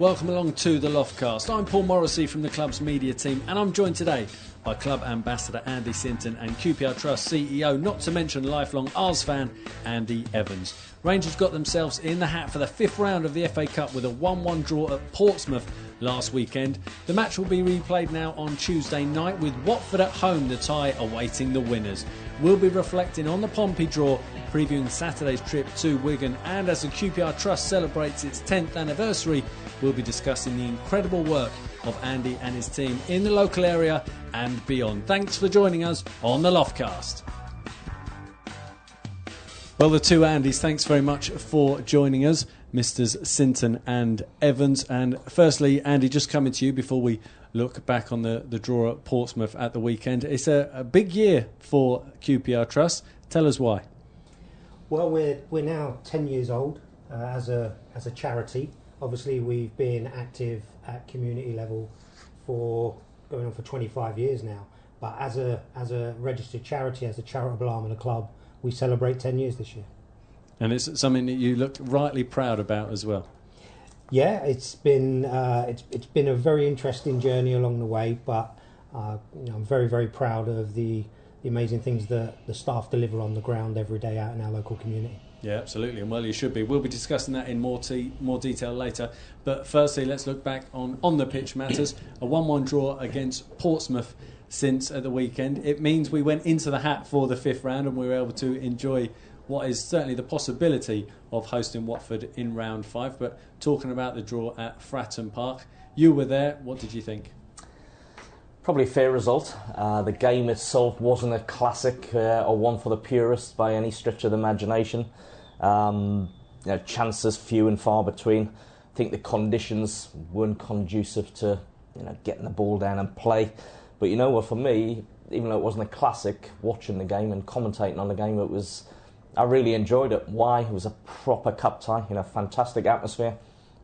Welcome along to the Loftcast. I'm Paul Morrissey from the club's media team, and I'm joined today by club ambassador Andy Sinton and QPR Trust CEO, not to mention lifelong R's fan Andy Evans. Rangers got themselves in the hat for the fifth round of the FA Cup with a 1 1 draw at Portsmouth last weekend. The match will be replayed now on Tuesday night with Watford at home, the tie awaiting the winners. We'll be reflecting on the Pompey draw, previewing Saturday's trip to Wigan, and as the QPR Trust celebrates its 10th anniversary, we'll be discussing the incredible work of Andy and his team in the local area and beyond. Thanks for joining us on the Loftcast. Well, the two Andys, thanks very much for joining us, Misters Sinton and Evans. And firstly, Andy, just coming to you before we look back on the, the draw at Portsmouth at the weekend. It's a, a big year for QPR Trust. Tell us why. Well, we're we're now ten years old uh, as a as a charity. Obviously, we've been active at community level for going on for 25 years now. But as a as a registered charity, as a charitable arm of the club, we celebrate 10 years this year. And it's something that you look rightly proud about as well. Yeah, it's been uh, it's it's been a very interesting journey along the way, but uh, you know, I'm very very proud of the the amazing things that the staff deliver on the ground every day out in our local community. Yeah, absolutely, and well, you should be. We'll be discussing that in more te- more detail later. But firstly, let's look back on on the pitch matters. A one-one draw against Portsmouth since at the weekend. It means we went into the hat for the fifth round, and we were able to enjoy what is certainly the possibility of hosting Watford in round five. But talking about the draw at Fratton Park, you were there. What did you think? Probably a fair result. Uh, the game itself wasn't a classic uh, or one for the purists by any stretch of the imagination. Um, you know, chances few and far between. I think the conditions weren't conducive to you know getting the ball down and play. But you know what? For me, even though it wasn't a classic, watching the game and commentating on the game, it was. I really enjoyed it. Why? It was a proper cup tie. You know, fantastic atmosphere.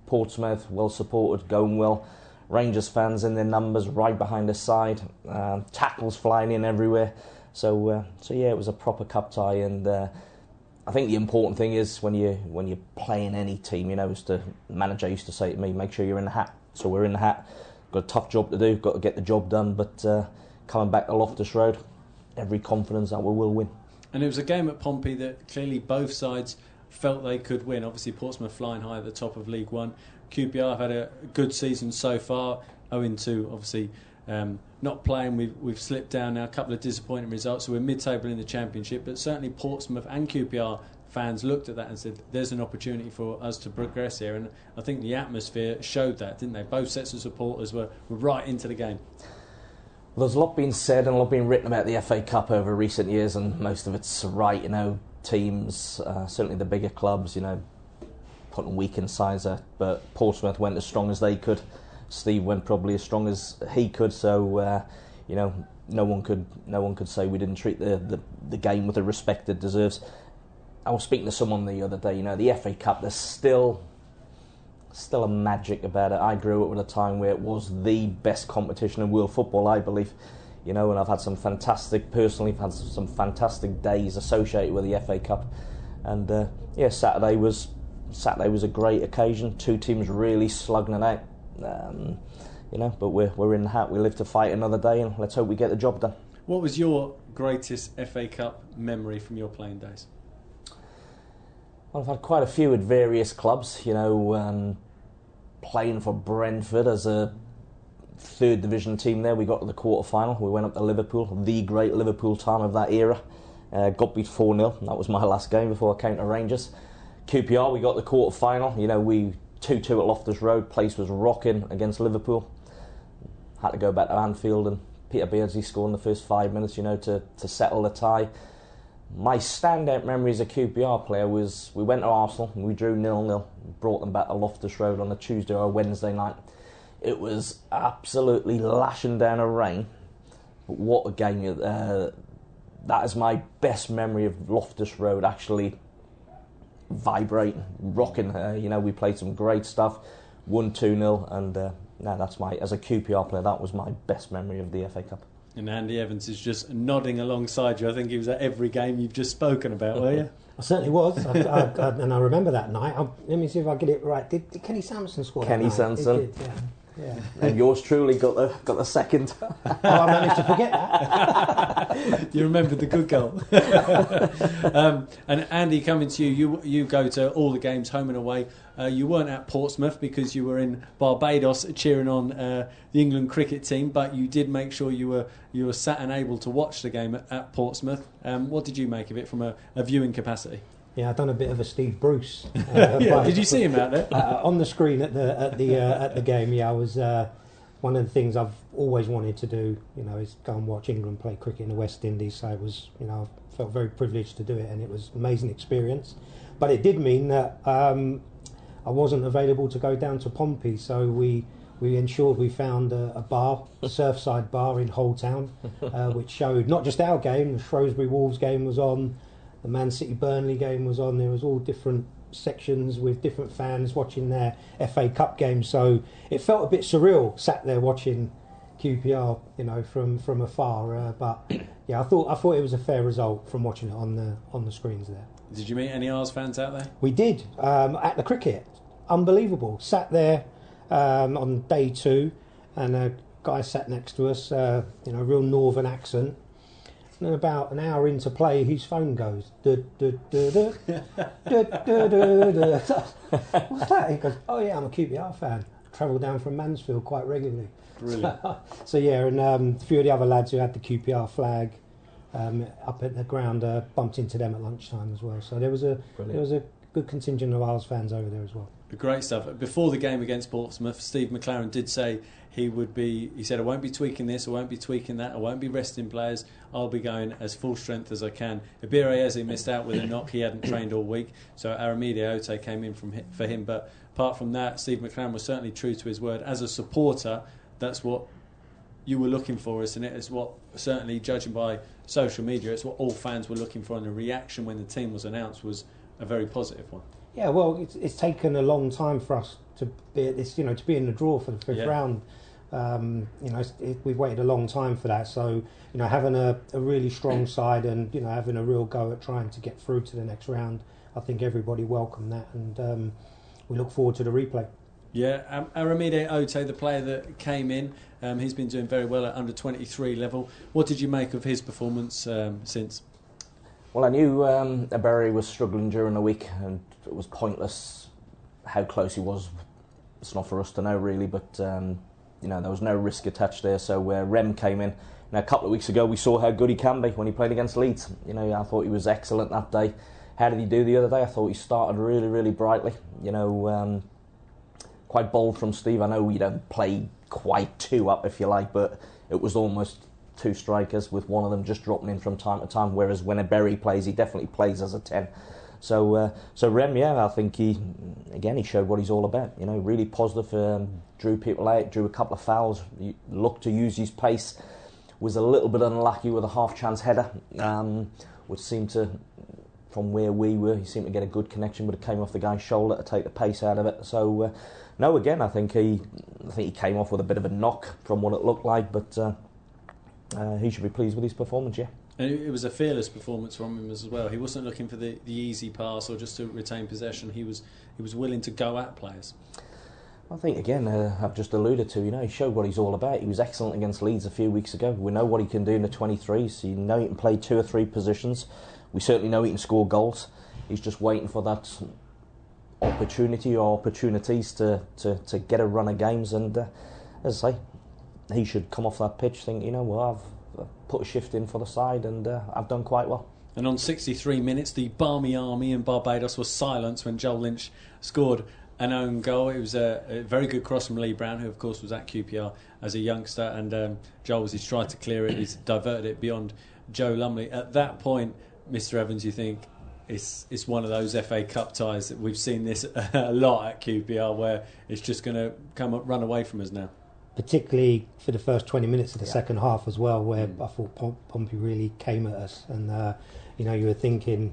Portsmouth well supported, going well. Rangers fans in their numbers, right behind the side. Uh, tackles flying in everywhere. So, uh, so yeah, it was a proper cup tie, and uh, I think the important thing is when you when you're playing any team, you know, as the manager used to say to me, make sure you're in the hat. So we're in the hat. Got a tough job to do. Got to get the job done. But uh, coming back to Loftus Road, every confidence that we will win. And it was a game at Pompey that clearly both sides felt they could win. Obviously, Portsmouth flying high at the top of League One. QPR have had a good season so far, owing to obviously um, not playing. We've, we've slipped down now, a couple of disappointing results. So we're mid table in the Championship, but certainly Portsmouth and QPR fans looked at that and said, there's an opportunity for us to progress here. And I think the atmosphere showed that, didn't they? Both sets of supporters were, were right into the game. Well, there's a lot being said and a lot being written about the FA Cup over recent years, and most of it's right. You know, teams, uh, certainly the bigger clubs, you know, putting weakened sides out, but Portsmouth went as strong as they could. Steve went probably as strong as he could. So, uh, you know, no one could no one could say we didn't treat the, the, the game with the respect it deserves. I was speaking to someone the other day. You know, the FA Cup. There's still still a magic about it. I grew up at a time where it was the best competition in world football. I believe. You know, and I've had some fantastic, personally, I've had some fantastic days associated with the FA Cup. And uh, yeah, Saturday was Saturday was a great occasion. Two teams really slugging it out. Um, you know, but we're we're in the hat. We live to fight another day, and let's hope we get the job done. What was your greatest FA Cup memory from your playing days? Well, I've had quite a few at various clubs. You know, um, playing for Brentford as a third division team there. We got to the quarter final. We went up to Liverpool, the great Liverpool time of that era. Uh, got beat 4 0. That was my last game before I came to Rangers. QPR, we got the quarter final. You know, we 2 2 at Loftus Road. Place was rocking against Liverpool. Had to go back to Anfield and Peter Beardsley scored in the first five minutes, you know, to, to settle the tie. My standout memory as a QPR player was we went to Arsenal and we drew nil nil. Brought them back to Loftus Road on a Tuesday or a Wednesday night. It was absolutely lashing down a rain. But what a game! Uh, that is my best memory of Loftus Road actually vibrating, rocking. Uh, you know, we played some great stuff, won 2 0, and uh, that's my, as a QPR player, that was my best memory of the FA Cup. And Andy Evans is just nodding alongside you. I think he was at every game you've just spoken about, were you? I certainly was, I, I, I, and I remember that night. I, let me see if I get it right. Did, did Kenny Sansom score? Kenny that night? He did, yeah. Yeah. And yours truly got the got the second. Oh, I managed to forget that. you remembered the good goal. um, and Andy, coming to you, you you go to all the games, home and away. Uh, you weren't at Portsmouth because you were in Barbados cheering on uh, the England cricket team, but you did make sure you were you were sat and able to watch the game at, at Portsmouth. Um, what did you make of it from a, a viewing capacity? Yeah, I've done a bit of a Steve Bruce. Uh, Yeah, did you see him out there? uh, on the screen at the at the uh, at the game? Yeah, I was. Uh, one of the things I've always wanted to do, you know, is go and watch England play cricket in the West Indies. So it was, you know, I felt very privileged to do it, and it was an amazing experience. But it did mean that um, I wasn't available to go down to Pompey, so we we ensured we found a, a bar, a Surfside bar in Holetown, uh, which showed not just our game. The Shrewsbury Wolves game was on, the Man City Burnley game was on. There was all different sections with different fans watching their FA Cup game. So it felt a bit surreal, sat there watching QPR, you know, from from afar. Uh, but yeah, I thought I thought it was a fair result from watching it on the on the screens there. Did you meet any R's fans out there? We did um, at the cricket. Unbelievable. Sat there um, on day two, and a guy sat next to us. Uh, you know, real northern accent. And about an hour into play, his phone goes. What's that? He goes, "Oh yeah, I'm a QPR fan. Travel down from Mansfield quite regularly." Brilliant. so yeah, and um, a few of the other lads who had the QPR flag um, up at the ground uh, bumped into them at lunchtime as well. So there was a Brilliant. there was a good contingent of Isles fans over there as well. Great stuff. Before the game against Portsmouth, Steve McClaren did say he would be. He said, "I won't be tweaking this. I won't be tweaking that. I won't be resting players. I'll be going as full strength as I can." Ebere missed out with a knock. He hadn't trained all week, so Aramide Oteh came in from for him. But apart from that, Steve McClaren was certainly true to his word. As a supporter, that's what you were looking for, isn't it? It's what certainly, judging by social media, it's what all fans were looking for, and the reaction when the team was announced was a very positive one. Yeah, well, it's, it's taken a long time for us to be at this, you know, to be in the draw for the fifth Yeah. round. Um, you know, it, we've waited a long time for that. So, you know, having a, a really strong side and you know having a real go at trying to get through to the next round, I think everybody welcomed that, and um, we look forward to the replay. Yeah, um, Aramide Oteh, the player that came in, um, he's been doing very well at under 23 level. What did you make of his performance um, since? Well, I knew um, Berry was struggling during the week, and it was pointless how close he was. It's not for us to know, really, but um, you know there was no risk attached there. So uh, Rem came in. Now, a couple of weeks ago, we saw how good he can be when he played against Leeds. You know, I thought he was excellent that day. How did he do the other day? I thought he started really, really brightly. You know, um, quite bold from Steve. I know we don't play quite two up, if you like, but it was almost two strikers with one of them just dropping in from time to time. Whereas when a Berry plays, he definitely plays as a ten. So, uh, so Rem, yeah, I think he again he showed what he's all about. You know, really positive. Um, drew people out, drew a couple of fouls, looked to use his pace. Was a little bit unlucky with a half chance header, um, which seemed to, from where we were, he seemed to get a good connection, but it came off the guy's shoulder to take the pace out of it. So, uh, no, again, I think he, I think he came off with a bit of a knock from what it looked like, but uh, uh, he should be pleased with his performance. Yeah. And it was a fearless performance from him as well. He wasn't looking for the, the easy pass or just to retain possession. He was he was willing to go at players. I think again, uh, I've just alluded to. You know, he showed what he's all about. He was excellent against Leeds a few weeks ago. We know what he can do in the 23s. You know he can play two or three positions. We certainly know he can score goals. He's just waiting for that opportunity or opportunities to, to, to get a run of games. And uh, as I say, he should come off that pitch. Think, you know, well, I've put a shift in for the side, and uh, I've done quite well. And on 63 minutes, the Barmy Army in Barbados was silenced when Joel Lynch scored an own goal. It was a, a very good cross from Lee Brown, who of course was at QPR as a youngster, and um, Joel, as he's tried to clear it, he's diverted it beyond Joe Lumley. At that point, Mr. Evans, you think it's it's one of those FA Cup ties that we've seen this a lot at QPR, where it's just going to come up, run away from us now. Particularly for the first 20 minutes of the Yeah. second half as well, where Mm. I thought Pom- Pompey really came at us. And, uh, you know, you were thinking,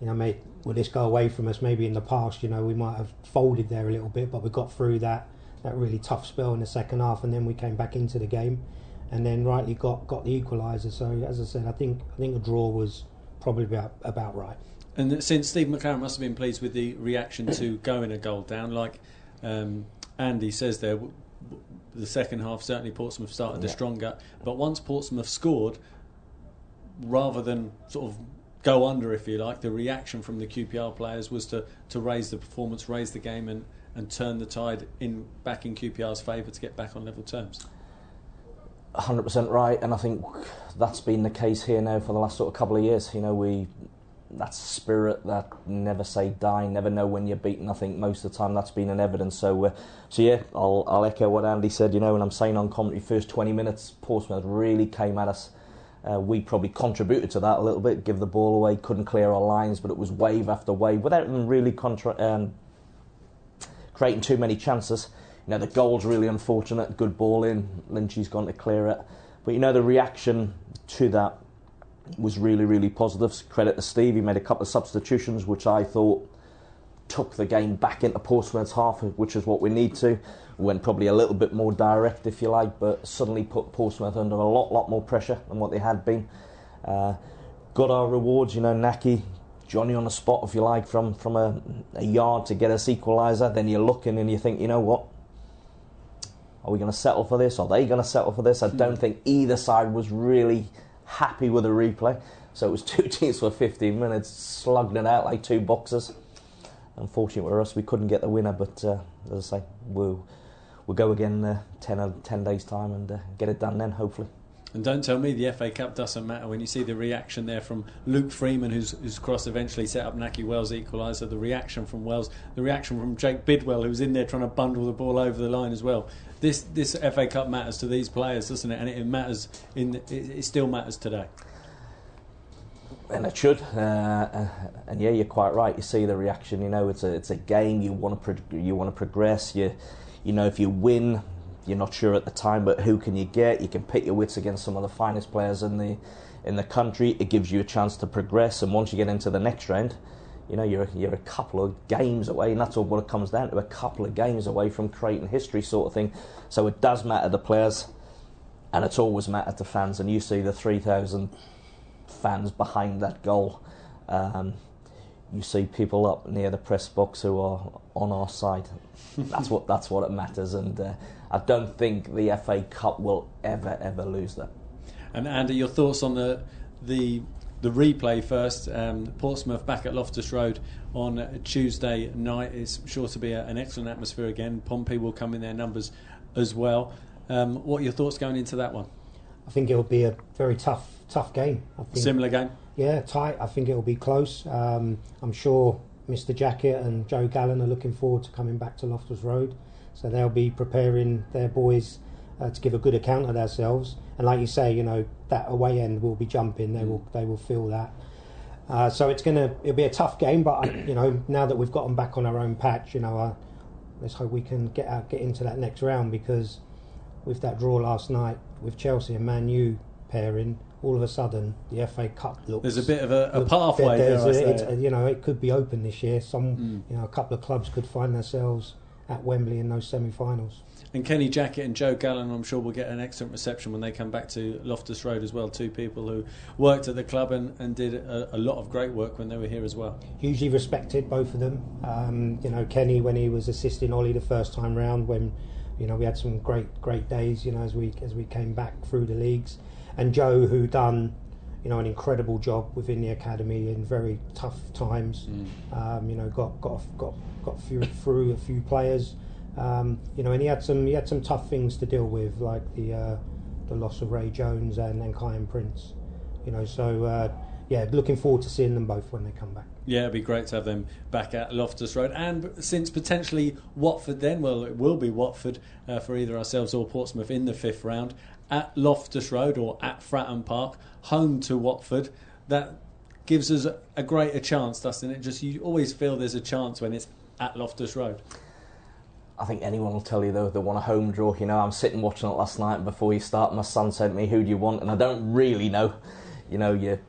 you know, mate, will this go away from us? Maybe in the past, you know, we might have folded there a little bit, but we got through that, that really tough spell in the second half, and then we came back into the game. and then rightly got got the equaliser. So as I said, I think I think a draw was probably about about right. And since Steve McClaren must have been pleased with the reaction to going a goal down, like um, Andy says there, the second half certainly Portsmouth started yeah. the stronger. But once Portsmouth scored, rather than sort of go under, if you like, the reaction from the QPR players was to, to raise the performance, raise the game, and, and turn the tide in back in QPR's favour to get back on level terms. 100% right, and I think that's been the case here now for the last sort of couple of years. You know, we that spirit, that never say die, never know when you're beaten. I think most of the time that's been in evidence. So, uh, so yeah, I'll, I'll echo what Andy said. You know, and I'm saying on commentary, first 20 minutes, Portsmouth really came at us. Uh, we probably contributed to that a little bit, give the ball away, couldn't clear our lines, but it was wave after wave without them really contra- um, creating too many chances. You know, the goal's really unfortunate, good ball in, Lynchy's gone to clear it. But you know, the reaction to that was really, really positive. Credit to Steve, he made a couple of substitutions which I thought took the game back into Portsmouth's half, which is what we need to. Went probably a little bit more direct, if you like, but suddenly put Portsmouth under a lot, lot more pressure than what they had been. Uh, got our rewards, you know, Nahki, Johnny on the spot, if you like, from, from a, a yard to get us equaliser. Then you're looking and you think, you know what? Are we going to settle for this? Are they going to settle for this? I don't think either side was really happy with the replay. So it was two teams for 15 minutes, slugged it out like two boxers. Unfortunately for us, we couldn't get the winner, but uh, as I say, we'll, we'll go again uh, 10, 10 days' time and uh, get it done then, hopefully. And don't tell me the FA Cup doesn't matter when you see the reaction there from Luke Freeman, who's, who's cross eventually set up Nahki Wells equaliser. The reaction from Wells, the reaction from Jake Bidwell, who's in there trying to bundle the ball over the line as well. This this FA Cup matters to these players, doesn't it? And it, matters in it, it still matters today and it should. Uh, uh, and yeah, you're quite right. You see the reaction. You know, it's a it's a game. You want to you want to progress. You you know if you win, you're not sure at the time, but who can you get? You can pit your wits against some of the finest players in the in the country. It gives you a chance to progress, and once you get into the next round, you know you're you're a couple of games away, and that's all what it comes down to—a couple of games away from creating history, sort of thing. So it does matter to the players, and it's always mattered to fans. And you see the three thousand fans behind that goal. Um, you see people up near the press box who are on our side. that's what that's what it matters, and uh, I don't think the FA Cup will ever ever lose that. And Andy, your thoughts on the the the replay first. Um, Portsmouth back at Loftus Road on Tuesday night. It's sure to be a, an excellent atmosphere again. Pompey will come in their numbers as well. Um, what are your thoughts going into that one? I think it'll be a very tough tough game. I think, Similar game. Yeah, tight. I think it'll be close. Um, I'm sure Mr. Jackett and Joe Gallen are looking forward to coming back to Loftus Road, so they'll be preparing their boys uh, to give a good account of themselves. And like you say, you know that away end will be jumping. They mm. will they will feel that. Uh, so it's gonna it'll be a tough game, but you know now that we've got them back on our own patch, you know, uh, let's hope we can get out, get into that next round because with that draw last night with Chelsea and Man U pairing, all of a sudden the FA Cup looks. There's a bit of a, a pathway there. there a, you know, it could be open this year. Some, mm. you know, a couple of clubs could find themselves at Wembley in those semi-finals. And Kenny Jackett and Joe Gallen, I'm sure, will get an excellent reception when they come back to Loftus Road as well. Two people who worked at the club and, and did a, a lot of great work when they were here as well. Hugely respected, both of them. Um, you know, Kenny when he was assisting Ollie the first time round, when you know we had some great great days. You know, as we as we came back through the leagues and Joe, who done you know an incredible job within the academy in very tough times. Mm. Um, you know, got got got got through, through a few players. Um, you know, and he had some he had some tough things to deal with, like the uh, the loss of Ray Jones and and Kiyan Prince. You know, so uh, yeah, looking forward to seeing them both when they come back. Yeah, it'd be great to have them back at Loftus Road. And since potentially Watford, then, well, it will be Watford uh, for either ourselves or Portsmouth in the fifth round at Loftus Road or at Fratton Park, home to Watford. That gives us a greater chance, doesn't it? Just you always feel there's a chance when it's at Loftus Road. I think anyone will tell you though they want a home draw. You know, I'm sitting watching it last night before you start. My son sent me, "Who do you want?" And I don't really know. You know, you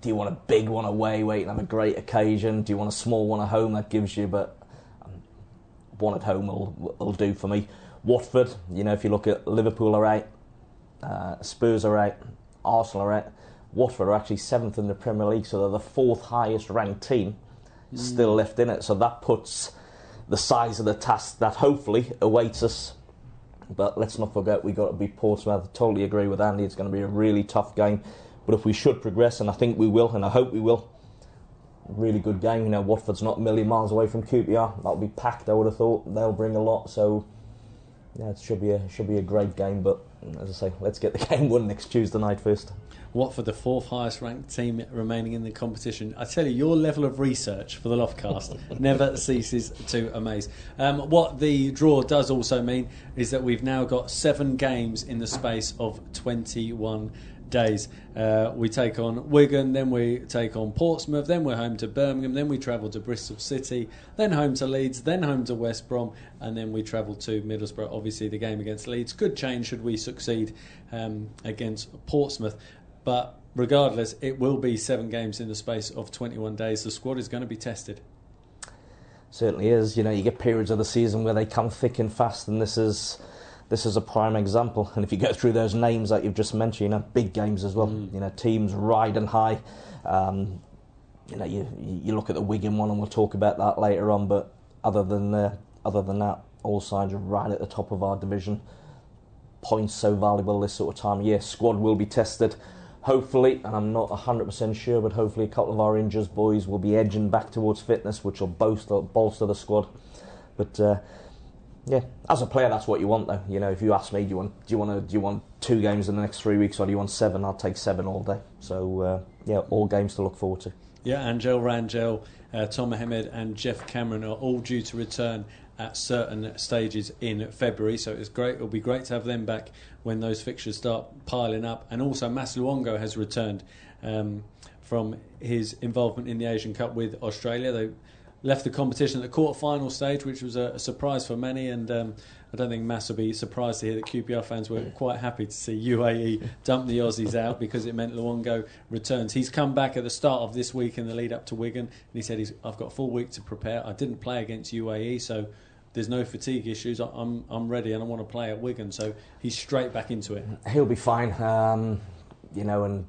do you want a big one away you can have a great occasion? Do you want a small one at home that gives you? But um, one at home will will do for me. Watford, you know, if you look at Liverpool are out, Uh, Spurs are out, Arsenal are out. Watford are actually seventh in the Premier League, so they're the fourth highest ranked team mm. still left in it. So that puts the size of the task that hopefully awaits us. But let's not forget we got to be Portsmouth. I totally agree with Andy. It's going to be a really tough game. But if we should progress, and I think we will, and I hope we will, really good game. You know, Watford's not a million miles away from QPR. That'll be packed. I would have thought they'll bring a lot. So yeah, it should be a should be a great game. But as I say, let's get the game won next Tuesday night first. Watford, the fourth highest ranked team remaining in the competition. I tell you, your level of research for the Loftcast never ceases to amaze. Um, what the draw does also mean is that we've now got seven games in the space of 21 days. Uh, we take on Wigan, then we take on Portsmouth, then we're home to Birmingham, then we travel to Bristol City, then home to Leeds, then home to West Brom, and then we travel to Middlesbrough. Obviously, the game against Leeds could change should we succeed um, against Portsmouth. But regardless, it will be seven games in the space of 21 days. The squad is going to be tested. Certainly is. You know, you get periods of the season where they come thick and fast, and this is this is a prime example. And if you go through those names that you've just mentioned, you know, big games as well. Mm. You know, teams riding high. Um, you know, you you look at the Wigan one, and we'll talk about that later on. But other than uh, other than that, all sides are right at the top of our division. Points so valuable this sort of time of year. Squad will be tested. Hopefully, and I'm not 100% sure, but hopefully a couple of our injured boys will be edging back towards fitness, which will bolster, bolster the squad. But uh, yeah, as a player, that's what you want, though. You know, if you ask me, do you want do you want to, do you want two games in the next three weeks, or do you want seven? I'll take seven all day. So uh, yeah, all games to look forward to. Yeah, Angel Rangel, uh, Tomer Hemed, and Geoff Cameron are all due to return at certain stages in February. So it's great. It'll be great to have them back when those fixtures start piling up. And also, Mass Luongo has returned um, from his involvement in the Asian Cup with Australia. They left the competition at the quarter-final stage, which was a, a surprise for many. And um, I don't think Mass will be surprised to hear that QPR fans were quite happy to see UAE dump the Aussies out because it meant Luongo returns. He's come back at the start of this week in the lead up to Wigan, and he said, "I've got a full week to prepare. I didn't play against UAE, so." There's no fatigue issues. I'm I'm ready and I want to play at Wigan, so he's straight back into it. He'll be fine, um, you know, and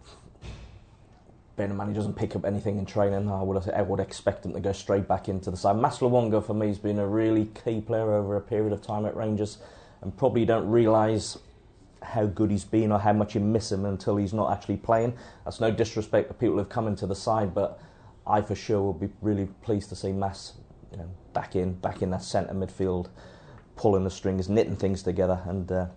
bearing in mind he doesn't pick up anything in training, I would, I would expect him to go straight back into the side. Mass Luongo for me has been a really key player over a period of time at Rangers and probably don't realise how good he's been or how much you miss him until he's not actually playing. That's no disrespect to people who've come into the side, but I for sure will be really pleased to see Mass you know, back in, back in that centre midfield, pulling the strings, knitting things together, and uh,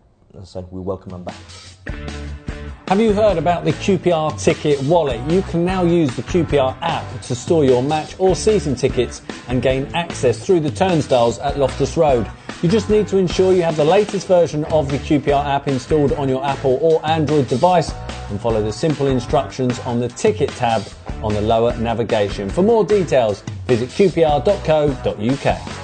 we welcome him back. Have you heard about the QPR Ticket Wallet? You can now use the QPR app to store your match or season tickets and gain access through the turnstiles at Loftus Road. You just need to ensure you have the latest version of the QPR app installed on your Apple or Android device and follow the simple instructions on the Ticket tab on the lower navigation. For more details, visit qpr.co.uk.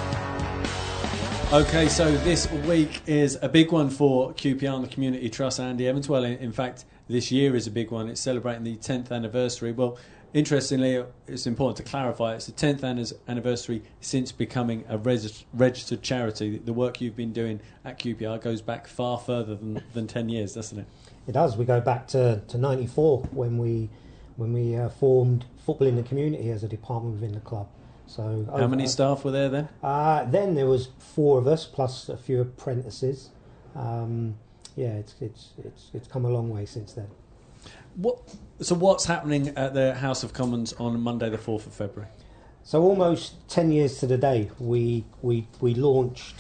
Okay, so this week is a big one for QPR and the Community Trust, Andy Evans. Well, in, in fact, this year is a big one. It's celebrating the 10th anniversary. Well, interestingly, it's important to clarify it's the 10th anniversary since becoming a registered charity. The work you've been doing at QPR goes back far further than, than 10 years, doesn't it? It does. We go back to, to 94 when we, when we uh, formed Football in the Community as a department within the club. So How over, many staff were there then? Uh, then there was four of us plus a few apprentices. Um, yeah, it's it's it's it's come a long way since then. What? So what's happening at the House of Commons on Monday, the fourth of February? So almost ten years to the day, we we we launched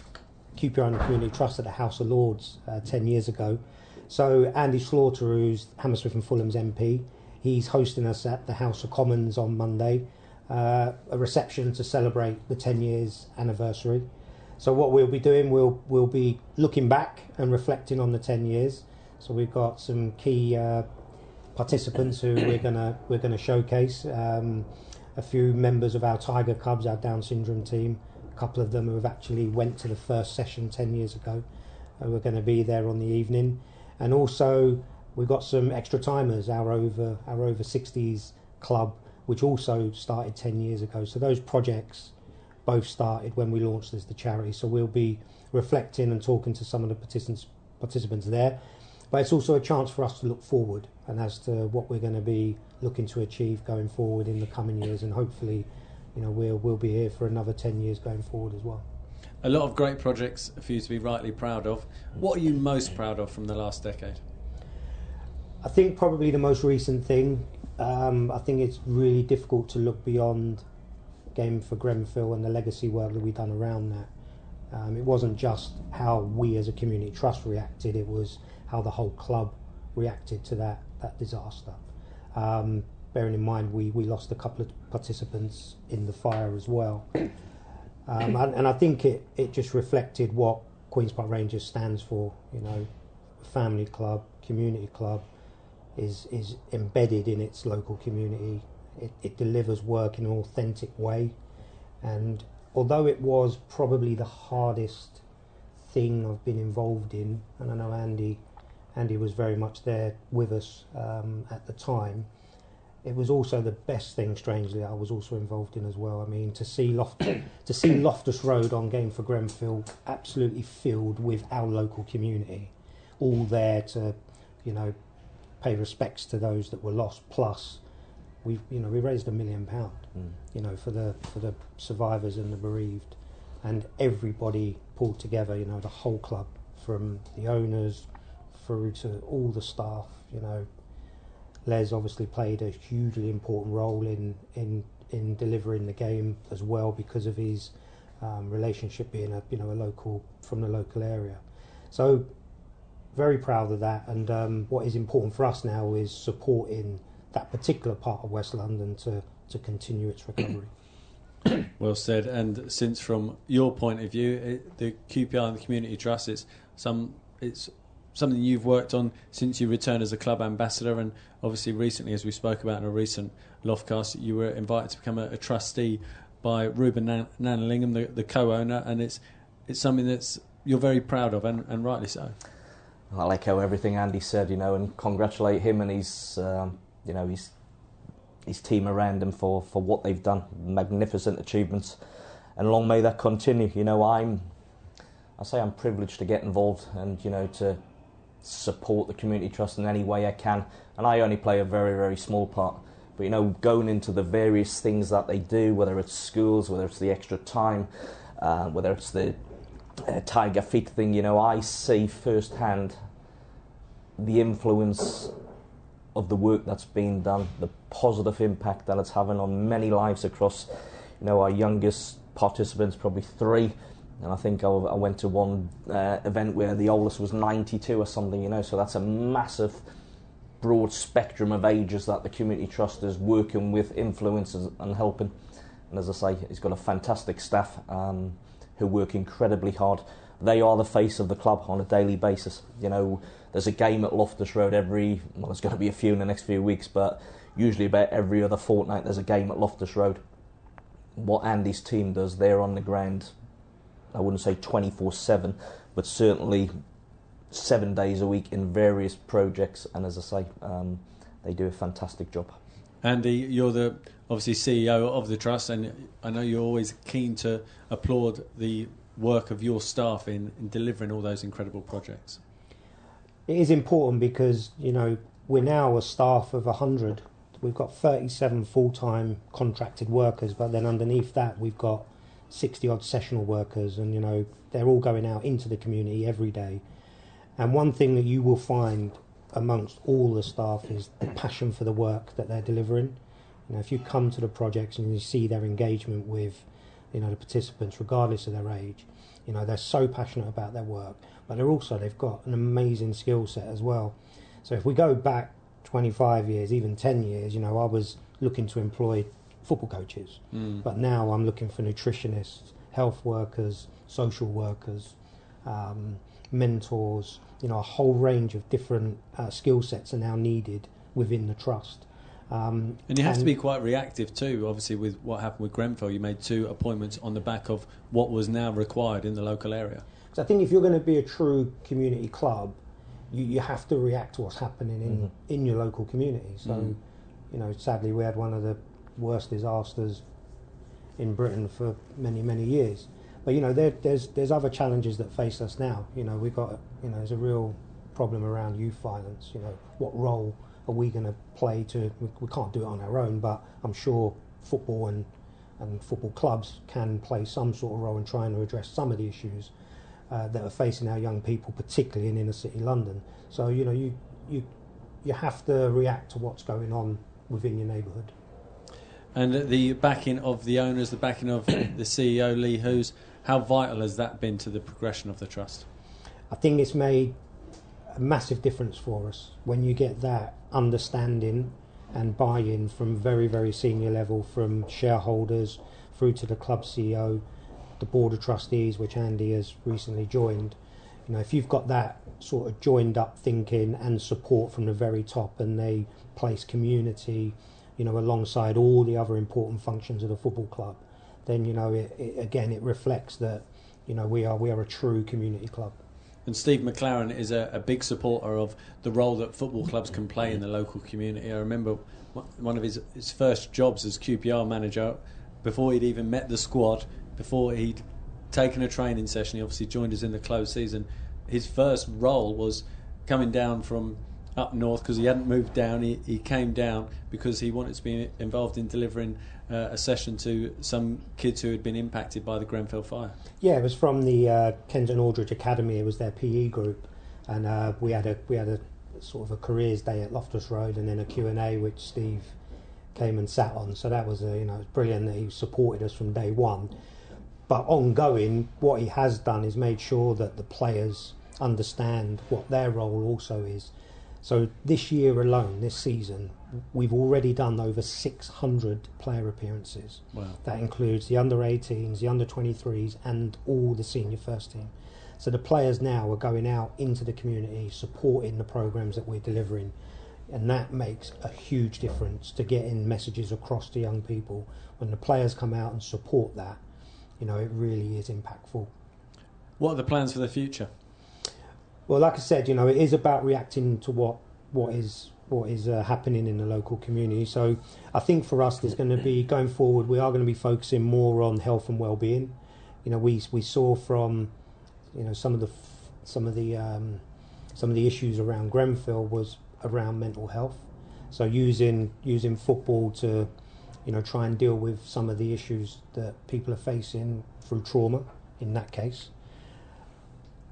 QPR and the Community Trust at the House of Lords uh, ten years ago. So Andy Slaughter, who's Hammersmith and Fulham's MP, he's hosting us at the House of Commons on Monday, uh, a reception to celebrate the ten years anniversary. So what we'll be doing, we'll we'll be looking back and reflecting on the ten years. So we've got some key uh, participants who we're gonna we're gonna showcase. Um, a few members of our Tiger Cubs, our Down syndrome team. A couple of them who have actually went to the first session ten years ago. Uh, we're going to be there on the evening, and also we've got some extra timers. Our over our over sixties club, which also started ten years ago. So those projects both started when we launched as the charity. So we'll be reflecting and talking to some of the participants participants there. but it's also a chance for us to look forward and as to what we're going to be looking to achieve going forward in the coming years, and hopefully, you know, we'll we'll be here for another ten years going forward as well. A lot of great projects for you to be rightly proud of. What are you most proud of from the last decade? I think probably the most recent thing. Um, I think it's really difficult to look beyond game for Grenfell and the legacy work that we've done around that. Um, it wasn't just how we as a community trust reacted; it was how the whole club reacted to that that disaster. Um, bearing in mind we, we lost a couple of participants in the fire as well. Um, and, and, I think it, it just reflected what Queen's Park Rangers stands for, you know, family club, community club, is, is embedded in its local community. It, it delivers work in an authentic way. And although it was probably the hardest thing I've been involved in, and I know Andy Andy was very much there with us um, at the time. It was also the best thing, strangely, I was also involved in as well. I mean, to see Loft- to see Loftus Road on Game for Grenfell absolutely filled with our local community, all there to, you know, pay respects to those that were lost. Plus, we you know we raised a million pound, mm. you know, for the for the survivors and the bereaved, and everybody pulled together. You know, the whole club, from the owners, through to all the staff. You know, Les obviously played a hugely important role in in in delivering the game as well because of his um, relationship being a you know a local from the local area. So very proud of that. And um, what is important for us now is supporting that particular part of West London to to continue its recovery. well said. And since from your point of view, it, the QPR and the Community Trust, it's some it's something you've worked on since you returned as a club ambassador, and obviously recently, as we spoke about in a recent Loftcast, you were invited to become a, a trustee by Ruben Nan- Gnanalingam, the, the, co-owner, and it's it's something that's you're very proud of, and, and rightly so. I'll echo everything Andy said, you know, and congratulate him and his, um, you know, his his team around him for, for what they've done. Magnificent achievements, and long may that continue. You know, I'm I say I'm privileged to get involved and you know to support the community trust in any way I can. And I only play a very, very small part. But you know, going into the various things that they do, whether it's schools, whether it's the extra time, uh, whether it's the Tiger Feet thing, you know, I see firsthand the influence of the work that's being done, the positive impact that it's having on many lives across, you know, our youngest participants, probably three, and I think I, I went to one uh, event where the oldest was 92 or something, you know, so that's a massive, broad spectrum of ages that the community trust is working with, influencing and helping. And as I say, he's got a fantastic staff um, who work incredibly hard. They are the face of the club on a daily basis. You know, there's a game at Loftus Road every, well, there's going to be a few in the next few weeks, but usually about every other fortnight there's a game at Loftus Road. What Andy's team does, they're on the ground I wouldn't say 24 7, but certainly seven days a week in various projects. And as I say, um, they do a fantastic job. Andy, you're the obviously CEO of the trust, and I know you're always keen to applaud the work of your staff in, in delivering all those incredible projects. It is important because you know we're now a staff of 100. We've got 37 full-time contracted workers, but then underneath that we've got 60 odd sessional workers, and you know, they're all going out into the community every day. And one thing that you will find amongst all the staff is the passion for the work that they're delivering. You know, if you come to the projects and you see their engagement with, you know, the participants, regardless of their age, you know, they're so passionate about their work, but they're also they've got an amazing skill set as well. So if we go back 25 years, even 10 years, you know, I was looking to employ football coaches. Mm. But now I'm looking for nutritionists, health workers, social workers, um, mentors. You know, a whole range of different uh, skill sets are now needed within the trust. Um, and you have and to be quite reactive too. Obviously, with what happened with Grenfell, you made two appointments on the back of what was now required in the local area. Because I think if you're going to be a true community club, you, you have to react to what's happening in, mm. in your local community. So, mm. you know, sadly, we had one of the worst disasters in Britain for many many years. But you know, there, there's there's other challenges that face us now. You know, we've got you know, there's a real problem around youth violence. You know, what role are we going to play to? We, we can't do it on our own, but I'm sure football and and football clubs can play some sort of role in trying to address some of the issues uh, that are facing our young people, particularly in inner city London. So you know, you you you have to react to what's going on within your neighbourhood. And the backing of the owners, the backing of the CEO Lee Hoos, how vital has that been to the progression of the trust? I think it's made a massive difference for us when you get that understanding and buy-in from very very senior level from shareholders through to the club CEO the board of trustees which Andy has recently joined. You know if you've got that sort of joined up thinking and support from the very top and they place community you know alongside all the other important functions of the football club then you know it, it, again it reflects that you know we are we are a true community club and Steve McClaren is a, a, big supporter of the role that football clubs can play in the local community. I remember one of his, his first jobs as QPR manager, before he'd even met the squad, before he'd taken a training session, he obviously joined us in the closed season. His first role was coming down from up north because he hadn't moved down. He, he came down because he wanted to be involved in delivering uh, a session to some kids who had been impacted by the Grenfell fire. Yeah, it was from the uh, Kensington Aldridge Academy. It was their PE group, and uh, we had a we had a sort of a careers day at Loftus Road, and then a Q and A which Steve came and sat on. So that was a, you know brilliant that he supported us from day one. But ongoing, what he has done is made sure that the players understand what their role also is so this year alone, this season, we've already done over 600 player appearances. Wow. That includes the under 18s, the under 23s, and all the senior first team. So the players now are going out into the community, supporting the programs that we're delivering, and that makes a huge difference to getting messages across to young people. When the players come out and support that, you know, it really is impactful. What are the plans for the future? Well, like I said, you know, it is about reacting to what what is what is uh, happening in the local community. So, I think for us, there's going to be going forward. We are going to be focusing more on health and well-being. You know, we we saw from you know some of the some of the um, some of the issues around Grenfell was around mental health. So using using football to you know try and deal with some of the issues that people are facing through trauma in that case.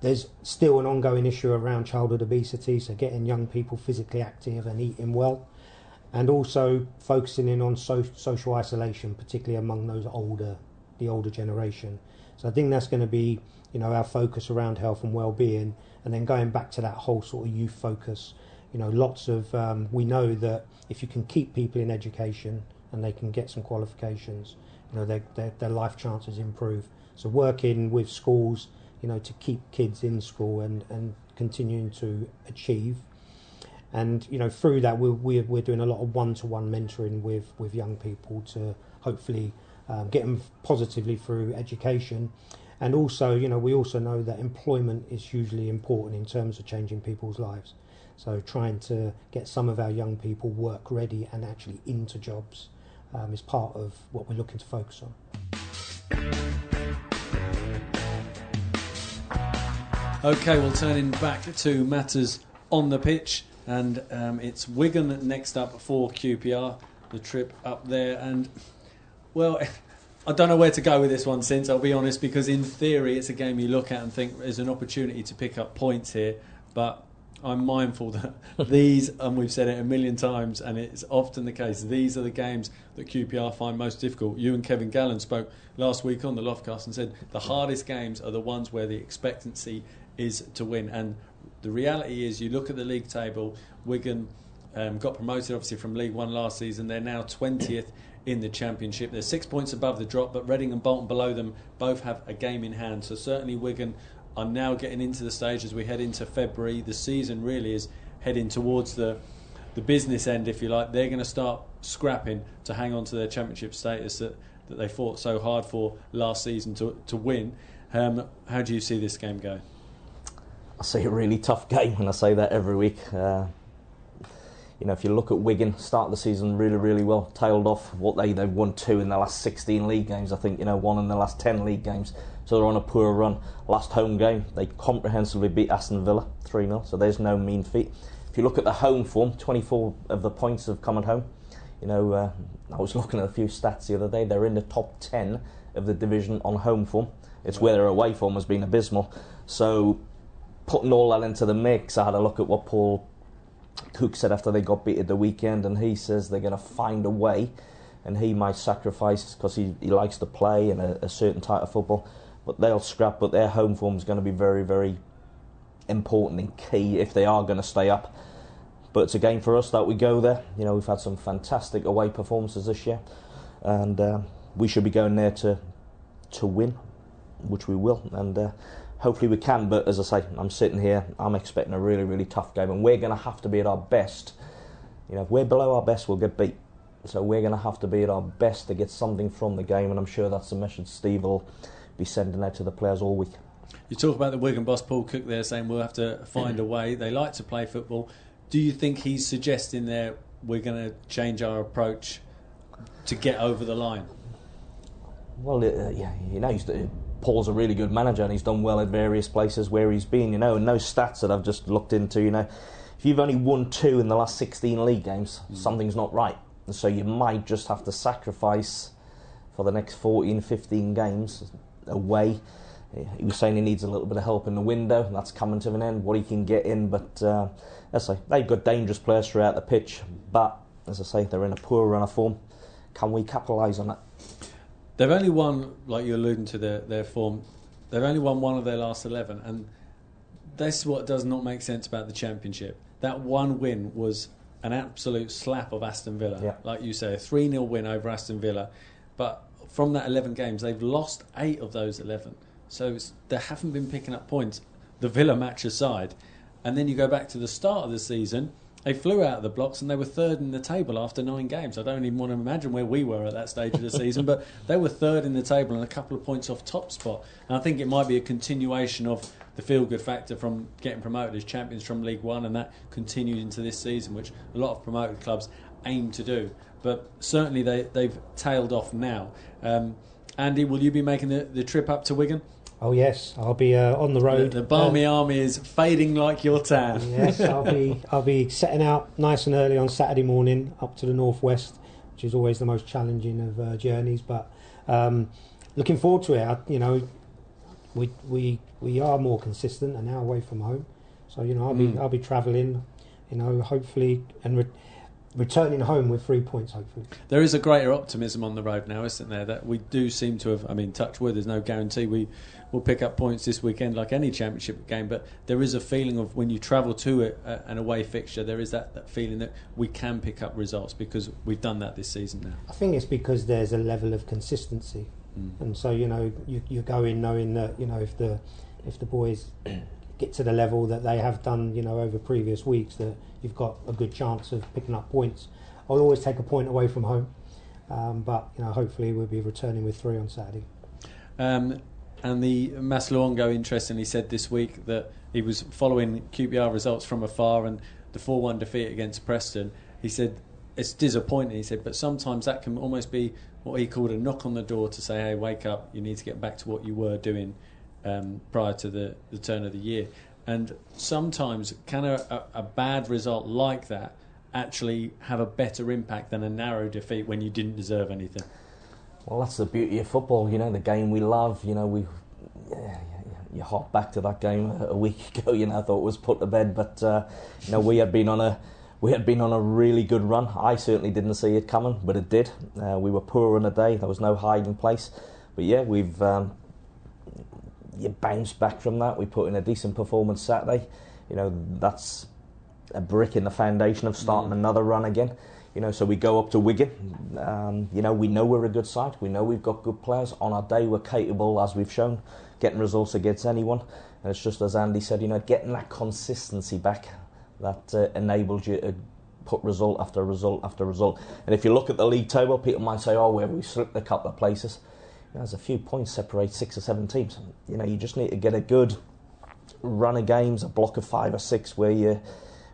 There's still an ongoing issue around childhood obesity, so getting young people physically active and eating well, and also focusing in on so, social isolation, particularly among those older, the older generation. So I think that's going to be, you know, our focus around health and well-being, and then going back to that whole sort of youth focus. You know, lots of um, we know that if you can keep people in education and they can get some qualifications, you know, their, their, their life chances improve. So working with schools you know, to keep kids in school and, and continuing to achieve. And you know, through that, we're we're, we're doing a lot of one-to-one mentoring with with young people to hopefully um, get them positively through education. And also, you know, we also know that employment is hugely important in terms of changing people's lives. So, trying to get some of our young people work ready and actually into jobs um, is part of what we're looking to focus on. Okay, well, turning back to matters on the pitch, and um, it's Wigan next up for QPR, the trip up there. And, well, I don't know where to go with this one, since I'll be honest, because in theory it's a game you look at and think there's an opportunity to pick up points here, but I'm mindful that these, and we've said it a million times, and it's often the case, these are the games that QPR find most difficult. You and Kevin Gallen spoke last week on the Loftcast and said the hardest games are the ones where the expectancy is to win. And the reality is, you look at the league table, Wigan um, got promoted obviously from League One last season. They're now 20th in the Championship. They're six points above the drop, but Reading and Bolton below them both have a game in hand. So certainly Wigan are now getting into the stage as we head into February. The season really is heading towards the the business end, if you like. They're going to start scrapping to hang on to their Championship status that, that they fought so hard for last season to to win. Um, how do you see this game going? I say a really tough game, and I say that every week. Uh, you know, if you look at Wigan, start the season really, really well, tailed off. What they they've won two in the last 16 league games, I think. You know, one in the last 10 league games. So they're on a poor run. Last home game, they comprehensively beat Aston Villa 3 0. So there's no mean feat. If you look at the home form, 24 of the points have come at home. You know, uh, I was looking at a few stats the other day. They're in the top 10 of the division on home form. It's where their away form has been abysmal. So putting all that into the mix, I had a look at what Paul Cook said after they got beat at the weekend, and he says they're going to find a way, and he might sacrifice because he, he likes to play in a, a certain type of football, but they'll scrap. But their home form is going to be very, very important and key if they are going to stay up. But it's a game for us that we go there. You know, we've had some fantastic away performances this year, and uh, we should be going there to to win, which we will. And uh, hopefully we can. But as I say, I'm sitting here, I'm expecting a really, really tough game, and we're going to have to be at our best. You know, if we're below our best, we'll get beat. So we're going to have to be at our best to get something from the game, and I'm sure that's the message Steve will be sending out to the players all week. You talk about the Wigan boss Paul Cook there saying we'll have to find a way. They like to play football. Do you think he's suggesting there we're going to change our approach to get over the line? Well, uh, yeah, you know, he's, Paul's a really good manager and he's done well at various places where he's been, you know, and those stats that I've just looked into, you know, if you've only won two in the last 16 league games, mm. something's not right. And so you might just have to sacrifice for the next 14, 15 games away. He was saying he needs a little bit of help in the window, and that's coming to an end. What he can get in, but uh, as I say, they've got dangerous players throughout the pitch. But as I say, they're in a poor run of form. Can we capitalise on that? They've only won, like you're alluding to their, their form, they've only won one of their last 11. And that's what does not make sense about the Championship. That one win was an absolute slap of Aston Villa. Yeah. Like you say, a 3 0 win over Aston Villa. But from that 11 games, they've lost eight of those 11. So they haven't been picking up points, the Villa match aside. And then you go back to the start of the season they flew out of the blocks and they were third in the table after nine games. I don't even want to imagine where we were at that stage of the season, but they were third in the table and a couple of points off top spot. And I think it might be a continuation of the feel good factor from getting promoted as champions from League One, and that continued into this season, which a lot of promoted clubs aim to do. But certainly they, they've tailed off now. Um, Andy, will you be making the, the trip up to Wigan? Oh yes, I'll be uh, on the road. The, the Barmy uh, Army is fading like your tan. yes, I'll be I'll be setting out nice and early on Saturday morning up to the northwest, which is always the most challenging of uh, journeys. But um, looking forward to it. I, you know, we we we are more consistent and now away from home, so you know I'll be mm. I'll be travelling. You know, hopefully and. Re- returning home with three points, hopefully. There is a greater optimism on the road now, isn't there? That we do seem to have. I mean, touch wood. There's no guarantee we will pick up points this weekend like any championship game, but there is a feeling of when you travel to a, a, an away fixture, there is that, that feeling that we can pick up results because we've done that this season now. I think it's because there's a level of consistency, mm. and so you know you, you go in knowing that you know if the if the boys get to the level that they have done, you know, over previous weeks, that you've got a good chance of picking up points. I'll always take a point away from home, um, but you know, hopefully we'll be returning with three on Saturday. Um, and the Mass Luongo, interestingly, said this week that he was following QPR results from afar and the 4 1 defeat against Preston. He said it's disappointing, he said, but sometimes that can almost be what he called a knock on the door to say, hey, wake up, you need to get back to what you were doing um, prior to the, the turn of the year. And sometimes, can a, a, a, bad result like that actually have a better impact than a narrow defeat when you didn't deserve anything? Well, that's the beauty of football, you know, the game we love. You know, we. Yeah, you hop back to that game a week ago, you know, I thought it was put to bed, but uh, you know, we had been on a we had been on a really good run. I certainly didn't see it coming, but it did. Uh, we were poor in a day. There was no hiding place. But yeah, we've um, you bounce back from that. We put in a decent performance Saturday. You know, that's a brick in the foundation of starting mm. another run again. You know, so we go up to Wigan. Um, you know, we know we're a good side. We know we've got good players. On our day, we're capable, as we've shown, getting results against anyone. And it's just as Andy said, you know, getting that consistency back that uh, enables you to put result after result after result. And if you look at the league table, people might say, oh, well, we slipped a couple of places there's a few points separate six or seven teams. You know, you just need to get a good run of games, a block of five or six where you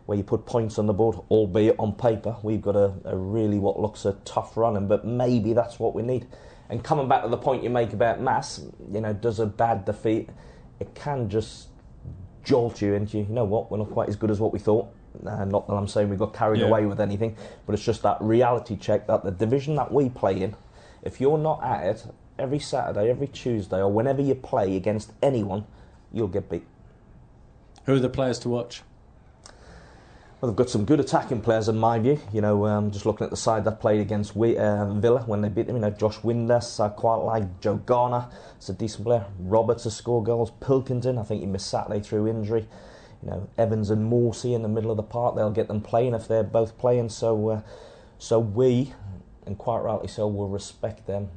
where you put points on the board, albeit on paper. We've got a, a really what looks a tough running, but maybe that's what we need. And coming back to the point you make about Mass, you know, does a bad defeat, it can just jolt you into, you know what, we're not quite as good as what we thought. Uh, not that I'm saying we got carried Yeah. away with anything, but it's just that reality check that the division that we play in, if you're not at it every Saturday, every Tuesday, or whenever you play against anyone, you'll get beat. Who are the players to watch? Well, they've got some good attacking players in my view. You know, um, just looking at the side that played against we, uh, Villa when they beat them. You know, Josh Windass, I quite like. Joe Garner, it's a decent player. Roberts has scored goals. Pilkington, I think he missed Saturday through injury. You know, Evans and Morsy in the middle of the park. They'll get them playing if they're both playing. So, uh, so we, and quite rightly so, will respect them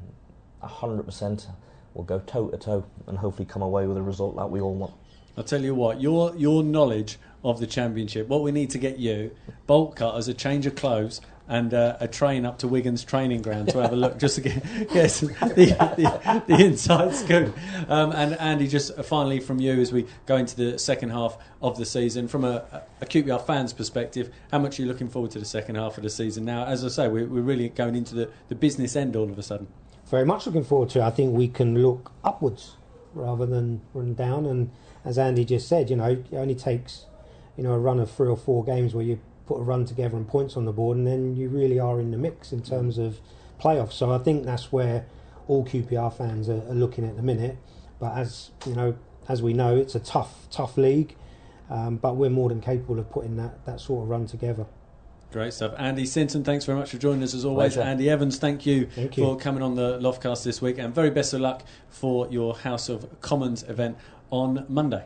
hundred percent. We'll go toe to toe and hopefully come away with a result that we all want. I'll tell you what, your your knowledge of the championship, what we need to get you, bolt cutters, a change of clothes, and uh, a train up to Wigan's training ground to have a look, just to get, get the, the, the inside scoop. Um, and Andy, just finally from you as we go into the second half of the season, from a, a QPR fan's perspective, how much are you looking forward to the second half of the season? Now, as I say, we're, we're really going into the, the business end all of a sudden. very much looking forward to it. I think we can look upwards rather than run down. And as Andy just said, you know, it only takes you know a run of three or four games where you put a run together and points on the board, and then you really are in the mix in terms of playoffs. So I think that's where all QPR fans are, are looking at the minute. But as you know, as we know, it's a tough, tough league. Um, but we're more than capable of putting that, that sort of run together. Great stuff. Andy Sinton, thanks very much for joining us as always. Pleasure. Andy Evans, thank you, Thank you. for coming on the Loftcast this week, and very best of luck for your House of Commons event on Monday.